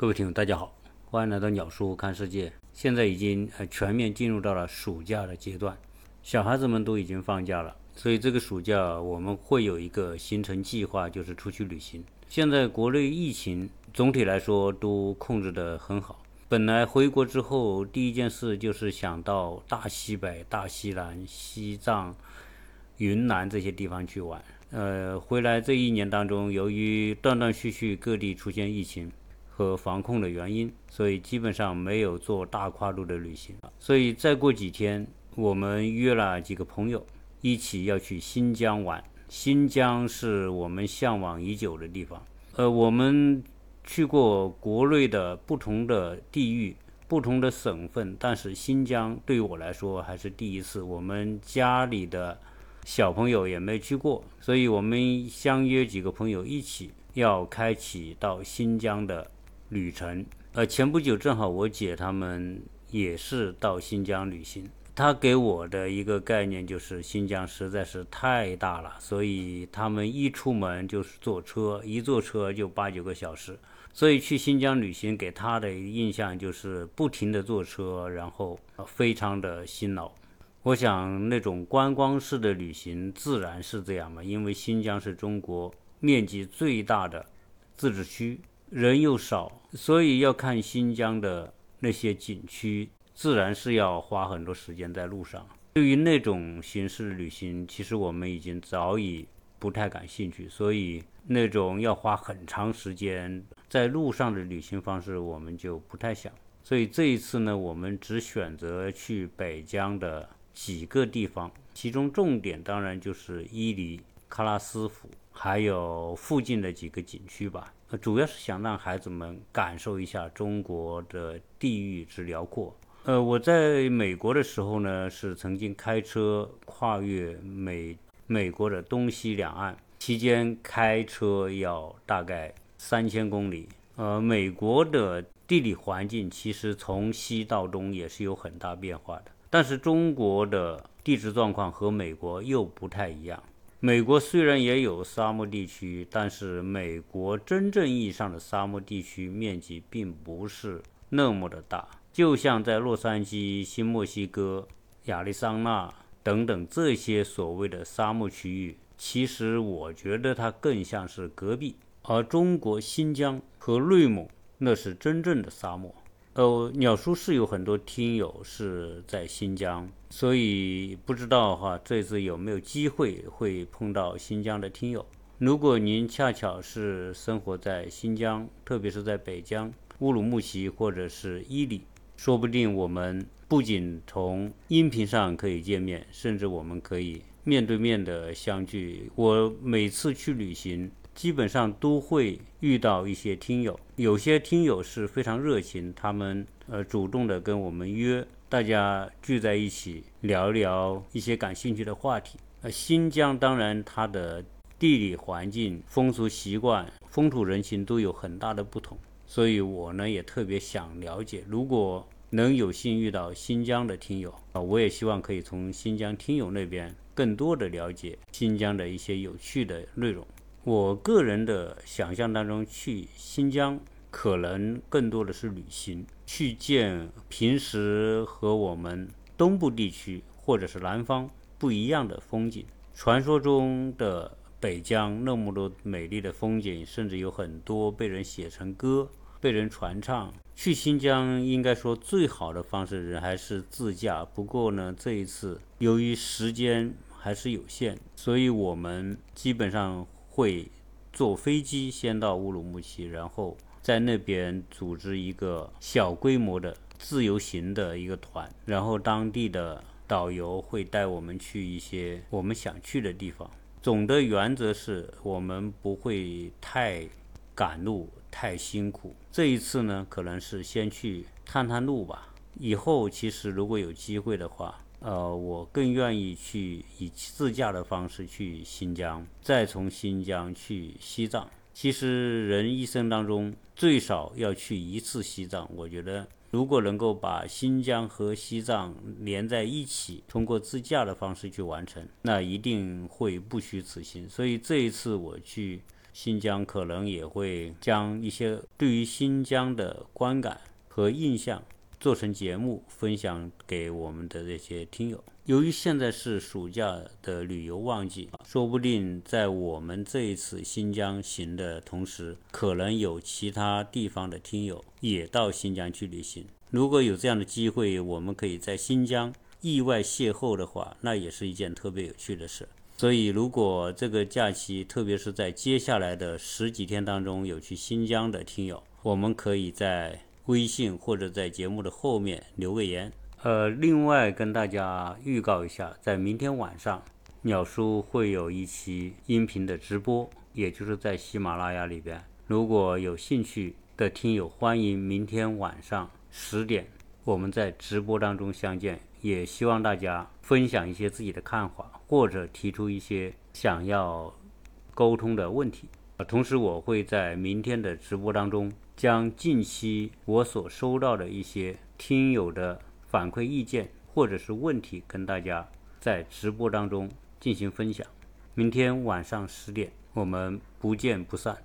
各位听友，大家好，欢迎来到鸟叔看世界。现在已经呃全面进入到了暑假的阶段，小孩子们都已经放假了，所以这个暑假我们会有一个行程计划，就是出去旅行。现在国内疫情总体来说都控制得很好，本来回国之后第一件事就是想到大西北、大西南、西藏、云南这些地方去玩。呃，回来这一年当中，由于断断续续各地出现疫情。和防控的原因，所以基本上没有做大跨度的旅行。所以再过几天，我们约了几个朋友一起要去新疆玩。新疆是我们向往已久的地方。呃，我们去过国内的不同的地域、不同的省份，但是新疆对于我来说还是第一次。我们家里的小朋友也没去过，所以我们相约几个朋友一起要开启到新疆的。旅程，呃，前不久正好我姐他们也是到新疆旅行，她给我的一个概念就是新疆实在是太大了，所以他们一出门就是坐车，一坐车就八九个小时，所以去新疆旅行给她的印象就是不停的坐车，然后非常的辛劳。我想那种观光式的旅行自然是这样嘛，因为新疆是中国面积最大的自治区。人又少，所以要看新疆的那些景区，自然是要花很多时间在路上。对于那种形式的旅行，其实我们已经早已不太感兴趣。所以那种要花很长时间在路上的旅行方式，我们就不太想。所以这一次呢，我们只选择去北疆的几个地方，其中重点当然就是伊犁、喀拉斯府，还有附近的几个景区吧。主要是想让孩子们感受一下中国的地域之辽阔。呃，我在美国的时候呢，是曾经开车跨越美美国的东西两岸，期间开车要大概三千公里。呃，美国的地理环境其实从西到东也是有很大变化的，但是中国的地质状况和美国又不太一样。美国虽然也有沙漠地区，但是美国真正意义上的沙漠地区面积并不是那么的大。就像在洛杉矶、新墨西哥、亚利桑那等等这些所谓的沙漠区域，其实我觉得它更像是戈壁。而中国新疆和内蒙，那是真正的沙漠。呃，鸟叔是有很多听友是在新疆，所以不知道哈，这次有没有机会会碰到新疆的听友？如果您恰巧是生活在新疆，特别是在北疆、乌鲁木齐或者是伊犁，说不定我们不仅从音频上可以见面，甚至我们可以面对面的相聚。我每次去旅行。基本上都会遇到一些听友，有些听友是非常热情，他们呃主动的跟我们约，大家聚在一起聊聊一些感兴趣的话题。呃，新疆当然它的地理环境、风俗习惯、风土人情都有很大的不同，所以我呢也特别想了解。如果能有幸遇到新疆的听友啊，我也希望可以从新疆听友那边更多的了解新疆的一些有趣的内容。我个人的想象当中，去新疆可能更多的是旅行，去见平时和我们东部地区或者是南方不一样的风景。传说中的北疆那么多美丽的风景，甚至有很多被人写成歌、被人传唱。去新疆应该说最好的方式人还是自驾。不过呢，这一次由于时间还是有限，所以我们基本上。会坐飞机先到乌鲁木齐，然后在那边组织一个小规模的自由行的一个团，然后当地的导游会带我们去一些我们想去的地方。总的原则是我们不会太赶路、太辛苦。这一次呢，可能是先去探探路吧。以后其实如果有机会的话。呃，我更愿意去以自驾的方式去新疆，再从新疆去西藏。其实人一生当中最少要去一次西藏。我觉得如果能够把新疆和西藏连在一起，通过自驾的方式去完成，那一定会不虚此行。所以这一次我去新疆可能也会将一些对于新疆的观感和印象做成节目分享给我们的这些听友。由于现在是暑假的旅游旺季，说不定在我们这一次新疆行的同时，可能有其他地方的听友也到新疆去旅行。如果有这样的机会，我们可以在新疆意外邂逅的话，那也是一件特别有趣的事。所以，如果这个假期，特别是在接下来的十几天当中有去新疆的听友，我们可以在微信或者在节目的后面留个言。呃，另外跟大家预告一下，在明天晚上，鸟叔会有一期音频的直播，也就是在喜马拉雅里边。如果有兴趣的听友，欢迎明天晚上。十点，我们在直播当中相见，也希望大家分享一些自己的看法，或者提出一些想要沟通的问题。同时，我会在明天的直播当中，将近期我所收到的一些听友的反馈意见或者是问题，跟大家在直播当中进行分享。明天晚上十点，我们不见不散。